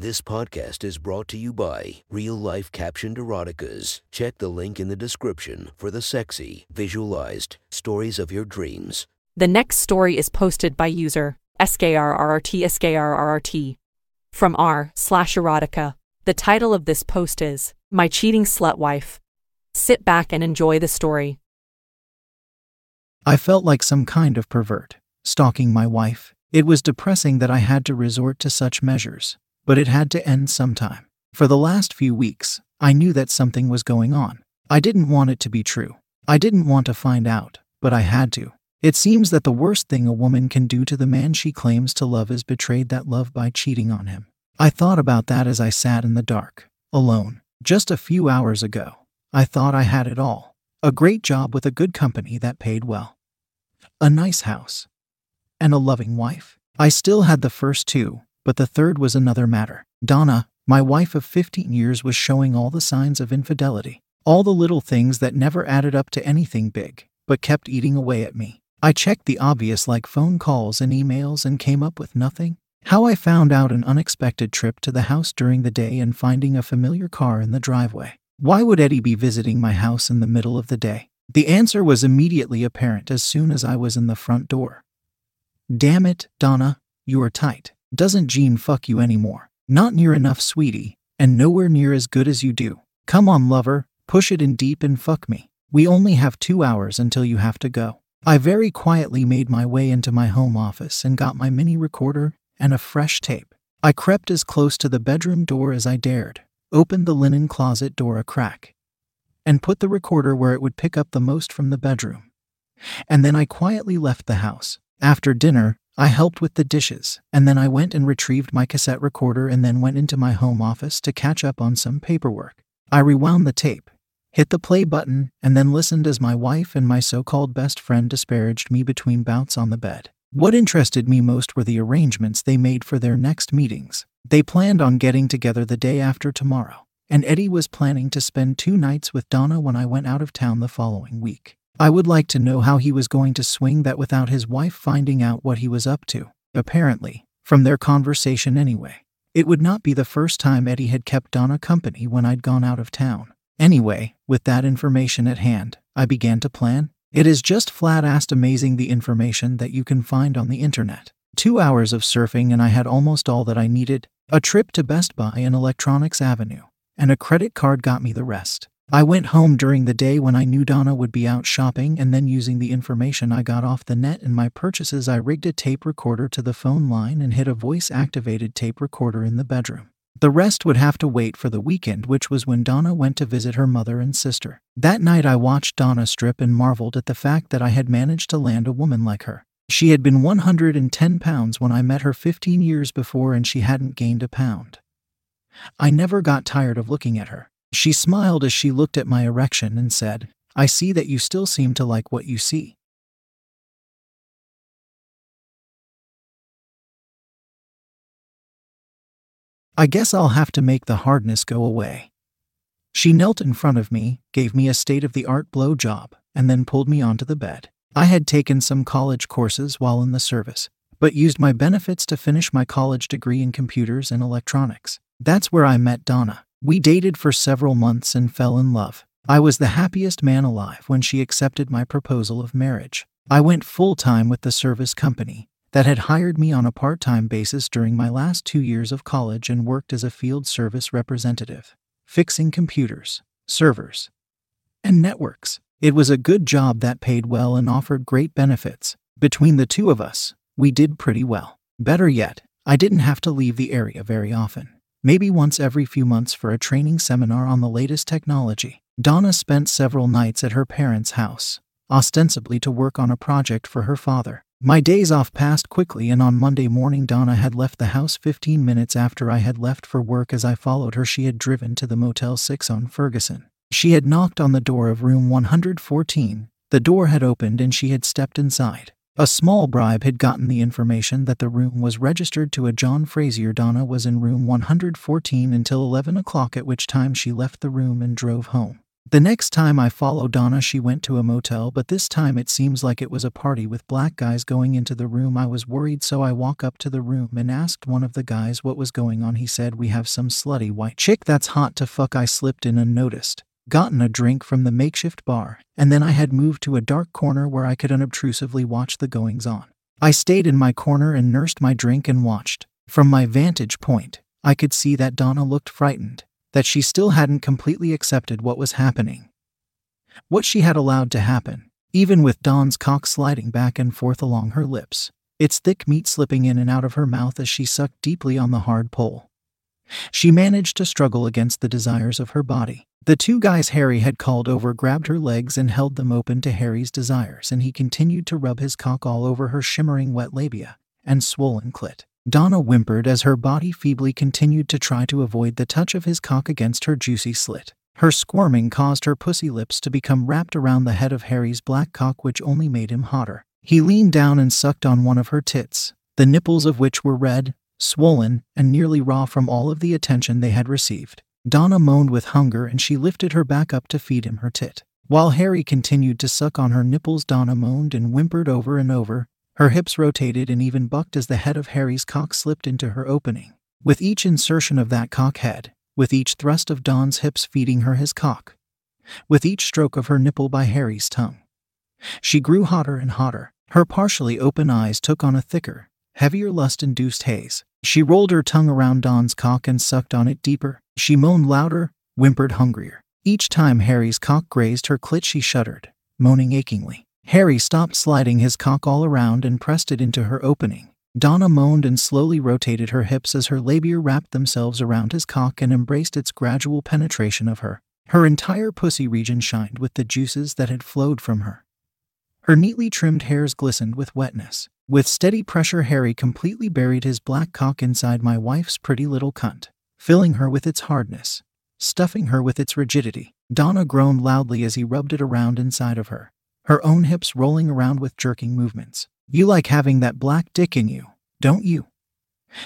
This podcast is brought to you by Real Life Captioned Eroticas. Check the link in the description for the sexy, visualized stories of your dreams. The next story is posted by user SKRRRT SKRRRT from r slash erotica. The title of this post is My Cheating Slut Wife. Sit back and enjoy the story. I felt like some kind of pervert, stalking my wife. It was depressing that I had to resort to such measures, but it had to end sometime. For the last few weeks, I knew that something was going on. I didn't want it to be true. I didn't want to find out, but I had to. It seems that the worst thing a woman can do to the man she claims to love is betrayed that love by cheating on him. I thought about that as I sat in the dark, alone. Just a few hours ago, I thought I had it all a great job with a good company that paid well, a nice house, and a loving wife. I still had the first two, but the third was another matter. Donna, my wife of 15 years, was showing all the signs of infidelity, all the little things that never added up to anything big, but kept eating away at me. I checked the obvious like phone calls and emails and came up with nothing. How I found out an unexpected trip to the house during the day and finding a familiar car in the driveway. Why would Eddie be visiting my house in the middle of the day? The answer was immediately apparent as soon as I was in the front door. Damn it, Donna, you are tight. Doesn't Gene fuck you anymore? Not near enough, sweetie, and nowhere near as good as you do. Come on, lover, push it in deep and fuck me. We only have two hours until you have to go. I very quietly made my way into my home office and got my mini recorder and a fresh tape. I crept as close to the bedroom door as I dared, opened the linen closet door a crack, and put the recorder where it would pick up the most from the bedroom. And then I quietly left the house. After dinner, I helped with the dishes, and then I went and retrieved my cassette recorder and then went into my home office to catch up on some paperwork. I rewound the tape, hit the play button, and then listened as my wife and my so called best friend disparaged me between bouts on the bed. What interested me most were the arrangements they made for their next meetings. They planned on getting together the day after tomorrow, and Eddie was planning to spend two nights with Donna when I went out of town the following week. I would like to know how he was going to swing that without his wife finding out what he was up to. Apparently, from their conversation anyway, it would not be the first time Eddie had kept Donna company when I'd gone out of town. Anyway, with that information at hand, I began to plan. It is just flat assed amazing the information that you can find on the internet. Two hours of surfing, and I had almost all that I needed a trip to Best Buy and Electronics Avenue, and a credit card got me the rest. I went home during the day when I knew Donna would be out shopping, and then using the information I got off the net and my purchases, I rigged a tape recorder to the phone line and hid a voice activated tape recorder in the bedroom. The rest would have to wait for the weekend, which was when Donna went to visit her mother and sister. That night, I watched Donna strip and marveled at the fact that I had managed to land a woman like her. She had been 110 pounds when I met her 15 years before, and she hadn't gained a pound. I never got tired of looking at her. She smiled as she looked at my erection and said, I see that you still seem to like what you see. I guess I'll have to make the hardness go away. She knelt in front of me, gave me a state of the art blow job, and then pulled me onto the bed. I had taken some college courses while in the service, but used my benefits to finish my college degree in computers and electronics. That's where I met Donna. We dated for several months and fell in love. I was the happiest man alive when she accepted my proposal of marriage. I went full time with the service company that had hired me on a part time basis during my last two years of college and worked as a field service representative, fixing computers, servers, and networks. It was a good job that paid well and offered great benefits. Between the two of us, we did pretty well. Better yet, I didn't have to leave the area very often maybe once every few months for a training seminar on the latest technology. Donna spent several nights at her parents' house, ostensibly to work on a project for her father. My days off passed quickly, and on Monday morning, Donna had left the house 15 minutes after I had left for work. As I followed her, she had driven to the Motel 6 on Ferguson. She had knocked on the door of room 114. The door had opened and she had stepped inside. A small bribe had gotten the information that the room was registered to a John Frazier. Donna was in room 114 until 11 o'clock, at which time she left the room and drove home. The next time I followed Donna, she went to a motel, but this time it seems like it was a party with black guys going into the room. I was worried, so I walk up to the room and asked one of the guys what was going on. He said, We have some slutty white chick that's hot to fuck. I slipped in unnoticed, gotten a drink from the makeshift bar, and then I had moved to a dark corner where I could unobtrusively watch the goings on. I stayed in my corner and nursed my drink and watched. From my vantage point, I could see that Donna looked frightened that she still hadn't completely accepted what was happening. What she had allowed to happen, even with Don's cock sliding back and forth along her lips, its thick meat slipping in and out of her mouth as she sucked deeply on the hard pole. She managed to struggle against the desires of her body. The two guys Harry had called over grabbed her legs and held them open to Harry's desires, and he continued to rub his cock all over her shimmering wet labia and swollen clit. Donna whimpered as her body feebly continued to try to avoid the touch of his cock against her juicy slit. Her squirming caused her pussy lips to become wrapped around the head of Harry's black cock, which only made him hotter. He leaned down and sucked on one of her tits, the nipples of which were red, swollen, and nearly raw from all of the attention they had received. Donna moaned with hunger and she lifted her back up to feed him her tit. While Harry continued to suck on her nipples, Donna moaned and whimpered over and over, her hips rotated and even bucked as the head of Harry's cock slipped into her opening. With each insertion of that cock head, with each thrust of Don's hips feeding her his cock, with each stroke of her nipple by Harry's tongue, she grew hotter and hotter. Her partially open eyes took on a thicker, heavier lust induced haze. She rolled her tongue around Don's cock and sucked on it deeper. She moaned louder, whimpered hungrier. Each time Harry's cock grazed her clit, she shuddered, moaning achingly. Harry stopped sliding his cock all around and pressed it into her opening. Donna moaned and slowly rotated her hips as her labia wrapped themselves around his cock and embraced its gradual penetration of her. Her entire pussy region shined with the juices that had flowed from her. Her neatly trimmed hairs glistened with wetness. With steady pressure, Harry completely buried his black cock inside my wife's pretty little cunt, filling her with its hardness, stuffing her with its rigidity. Donna groaned loudly as he rubbed it around inside of her her own hips rolling around with jerking movements. You like having that black dick in you, don't you?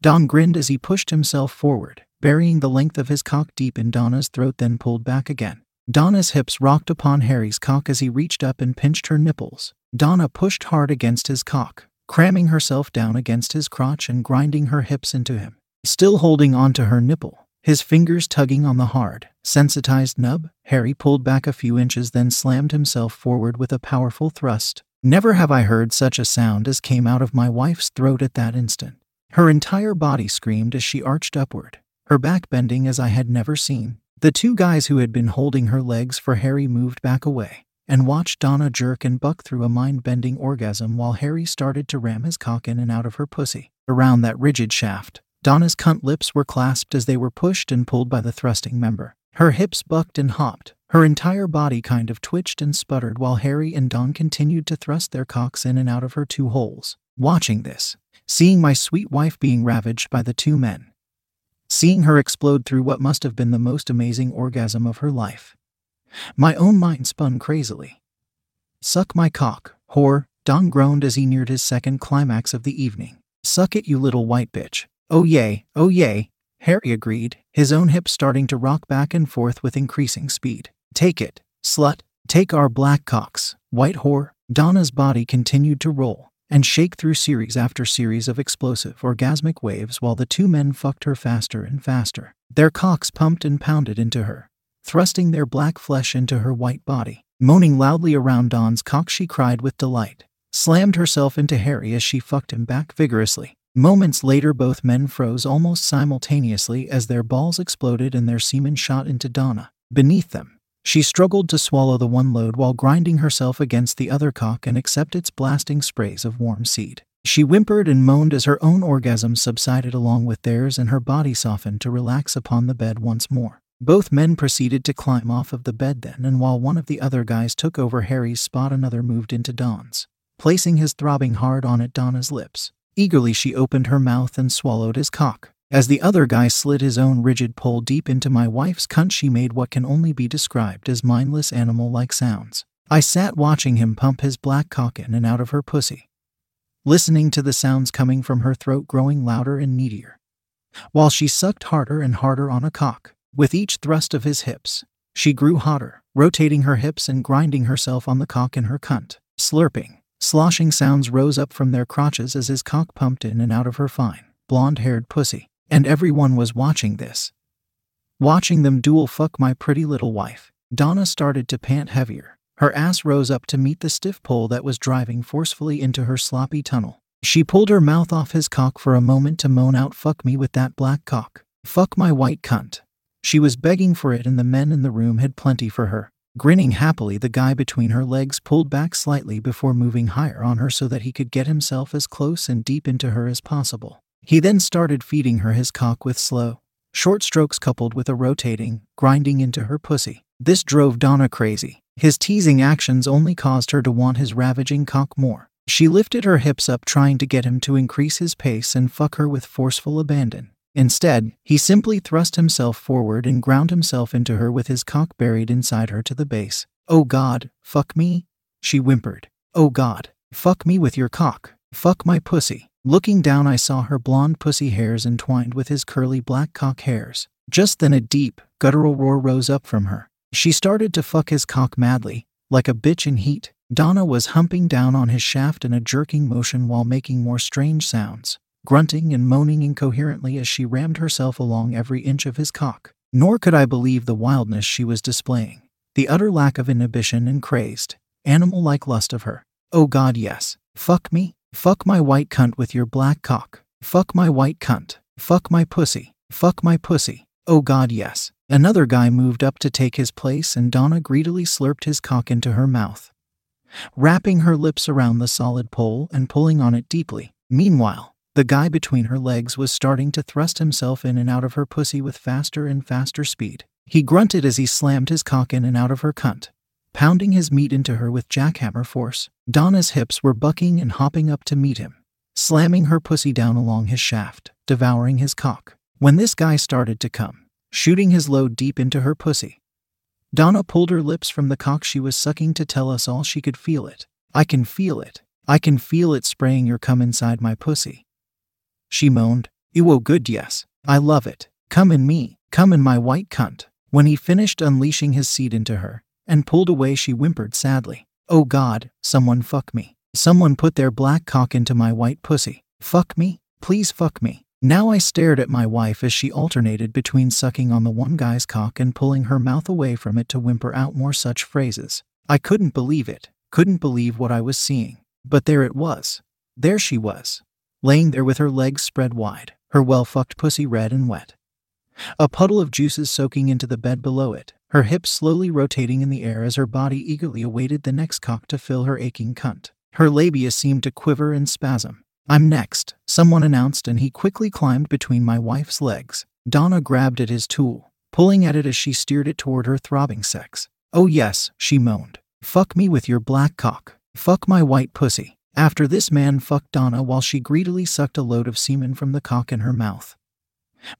Don grinned as he pushed himself forward, burying the length of his cock deep in Donna's throat, then pulled back again. Donna's hips rocked upon Harry's cock as he reached up and pinched her nipples. Donna pushed hard against his cock, cramming herself down against his crotch and grinding her hips into him. Still holding on to her nipple, his fingers tugging on the hard, sensitized nub, Harry pulled back a few inches, then slammed himself forward with a powerful thrust. Never have I heard such a sound as came out of my wife's throat at that instant. Her entire body screamed as she arched upward, her back bending as I had never seen. The two guys who had been holding her legs for Harry moved back away and watched Donna jerk and buck through a mind bending orgasm while Harry started to ram his cock in and out of her pussy, around that rigid shaft. Donna's cunt lips were clasped as they were pushed and pulled by the thrusting member. Her hips bucked and hopped. Her entire body kind of twitched and sputtered while Harry and Don continued to thrust their cocks in and out of her two holes. Watching this, seeing my sweet wife being ravaged by the two men, seeing her explode through what must have been the most amazing orgasm of her life, my own mind spun crazily. Suck my cock, whore, Don groaned as he neared his second climax of the evening. Suck it, you little white bitch. Oh yay, oh yay, Harry agreed, his own hips starting to rock back and forth with increasing speed. Take it, slut, take our black cocks, white whore. Donna's body continued to roll and shake through series after series of explosive, orgasmic waves while the two men fucked her faster and faster. Their cocks pumped and pounded into her, thrusting their black flesh into her white body. Moaning loudly around Don's cock, she cried with delight, slammed herself into Harry as she fucked him back vigorously. Moments later, both men froze almost simultaneously as their balls exploded and their semen shot into Donna. Beneath them, she struggled to swallow the one load while grinding herself against the other cock and accept its blasting sprays of warm seed. She whimpered and moaned as her own orgasm subsided along with theirs and her body softened to relax upon the bed once more. Both men proceeded to climb off of the bed then, and while one of the other guys took over Harry's spot, another moved into Don's, placing his throbbing hard on at Donna's lips. Eagerly, she opened her mouth and swallowed his cock. As the other guy slid his own rigid pole deep into my wife's cunt, she made what can only be described as mindless animal like sounds. I sat watching him pump his black cock in and out of her pussy, listening to the sounds coming from her throat growing louder and needier, while she sucked harder and harder on a cock. With each thrust of his hips, She grew hotter, rotating her hips and grinding herself on the cock in her cunt. Slurping, sloshing sounds rose up from their crotches as his cock pumped in and out of her fine, blonde haired pussy. And everyone was watching this. Watching them dual fuck my pretty little wife. Donna started to pant heavier. Her ass rose up to meet the stiff pole that was driving forcefully into her sloppy tunnel. She pulled her mouth off his cock for a moment to moan out, Fuck me with that black cock. Fuck my white cunt. She was begging for it, and the men in the room had plenty for her. Grinning happily, the guy between her legs pulled back slightly before moving higher on her so that he could get himself as close and deep into her as possible. He then started feeding her his cock with slow, short strokes coupled with a rotating, grinding into her pussy. This drove Donna crazy. His teasing actions only caused her to want his ravaging cock more. She lifted her hips up, trying to get him to increase his pace and fuck her with forceful abandon. Instead, he simply thrust himself forward and ground himself into her with his cock buried inside her to the base. Oh God, fuck me? She whimpered. Oh God, fuck me with your cock. Fuck my pussy. Looking down, I saw her blonde pussy hairs entwined with his curly black cock hairs. Just then, a deep, guttural roar rose up from her. She started to fuck his cock madly, like a bitch in heat. Donna was humping down on his shaft in a jerking motion while making more strange sounds, grunting and moaning incoherently as she rammed herself along every inch of his cock. Nor could I believe the wildness she was displaying, the utter lack of inhibition and crazed, animal like lust of her. Oh God, yes. Fuck me. Fuck my white cunt with your black cock. Fuck my white cunt. Fuck my pussy. Fuck my pussy. Oh God, yes. Another guy moved up to take his place, and Donna greedily slurped his cock into her mouth, wrapping her lips around the solid pole and pulling on it deeply. Meanwhile, the guy between her legs was starting to thrust himself in and out of her pussy with faster and faster speed. He grunted as he slammed his cock in and out of her cunt, pounding his meat into her with jackhammer force. Donna's hips were bucking and hopping up to meet him, slamming her pussy down along his shaft, devouring his cock. When this guy started to come, shooting his load deep into her pussy. Donna pulled her lips from the cock she was sucking to tell us all she could feel it. I can feel it. I can feel it spraying your cum inside my pussy. She moaned. Ew, oh good, yes. I love it. Come in me. Come in my white cunt. When he finished unleashing his seed into her and pulled away, she whimpered sadly. Oh God, someone fuck me. Someone put their black cock into my white pussy. Fuck me. Please fuck me. Now I stared at my wife as she alternated between sucking on the one guy's cock and pulling her mouth away from it to whimper out more such phrases. I couldn't believe it, couldn't believe what I was seeing. But there it was. There she was, laying there with her legs spread wide, her well fucked pussy red and wet. A puddle of juices soaking into the bed below it, her hips slowly rotating in the air as her body eagerly awaited the next cock to fill her aching cunt. Her labia seemed to quiver and spasm, I'm next, someone announced, and he quickly climbed between my wife's legs. Donna grabbed at his tool, pulling at it as she steered it toward her throbbing sex. Oh, yes, she moaned. Fuck me with your black cock. Fuck my white pussy. After this man fucked Donna while she greedily sucked a load of semen from the cock in her mouth.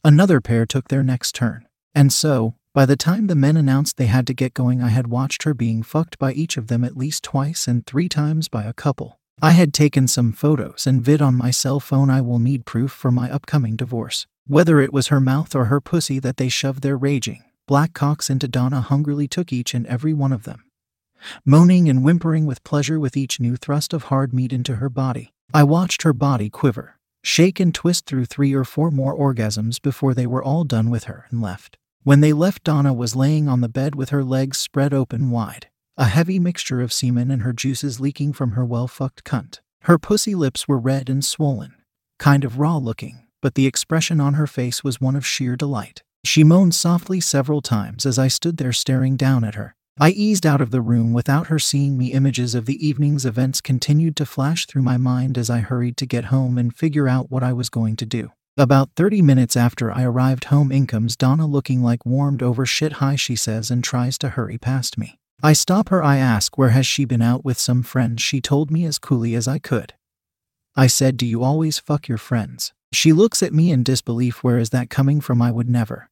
Another pair took their next turn. And so, by the time the men announced they had to get going, I had watched her being fucked by each of them at least twice and three times by a couple. I had taken some photos and vid on my cell phone. I will need proof for my upcoming divorce. Whether it was her mouth or her pussy that they shoved their raging, black cocks into Donna hungrily took each and every one of them. Moaning and whimpering with pleasure with each new thrust of hard meat into her body, I watched her body quiver, shake and twist through three or four more orgasms before they were all done with her and left. When they left, Donna was laying on the bed with her legs spread open wide, a heavy mixture of semen and her juices leaking from her well fucked cunt. Her pussy lips were red and swollen, kind of raw looking, but the expression on her face was one of sheer delight. She moaned softly several times as I stood there staring down at her. I eased out of the room without her seeing me. Images of the evening's events continued to flash through my mind as I hurried to get home and figure out what I was going to do. About 30 minutes after I arrived home, in comes Donna looking like warmed over shit high, she says, and tries to hurry past me. I stop her, I ask, Where has she been out with some friends? She told me as coolly as I could. I said, Do you always fuck your friends? She looks at me in disbelief. Where is that coming from? I would never.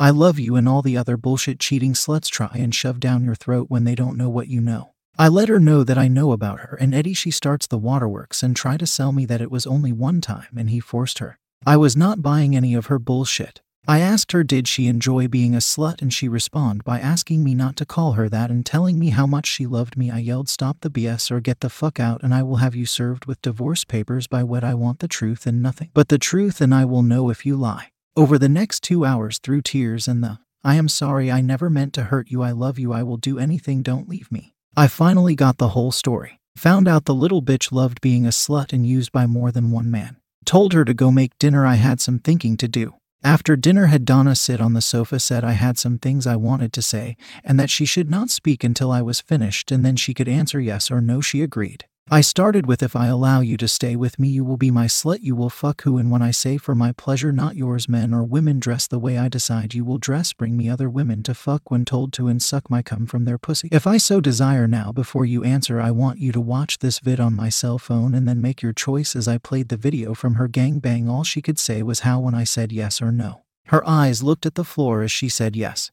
I love you and all the other bullshit cheating sluts try and shove down your throat when they don't know what you know. I let her know that I know about her, and Eddie she starts the waterworks and try to sell me that it was only one time and he forced her. I was not buying any of her bullshit. I asked her did she enjoy being a slut and she responded by asking me not to call her that and telling me how much she loved me. I yelled stop the BS or get the fuck out and I will have you served with divorce papers by what I want the truth and nothing but the truth and I will know if you lie. Over the next 2 hours through tears and the I am sorry I never meant to hurt you I love you I will do anything don't leave me. I finally got the whole story. Found out the little bitch loved being a slut and used by more than one man. Told her to go make dinner I had some thinking to do. After dinner, had Donna sit on the sofa, said I had some things I wanted to say, and that she should not speak until I was finished, and then she could answer yes or no. She agreed. I started with If I allow you to stay with me, you will be my slut, you will fuck who, and when I say for my pleasure, not yours, men or women dress the way I decide, you will dress, bring me other women to fuck when told to, and suck my cum from their pussy. If I so desire now, before you answer, I want you to watch this vid on my cell phone and then make your choice. As I played the video from her gangbang, all she could say was how when I said yes or no. Her eyes looked at the floor as she said yes.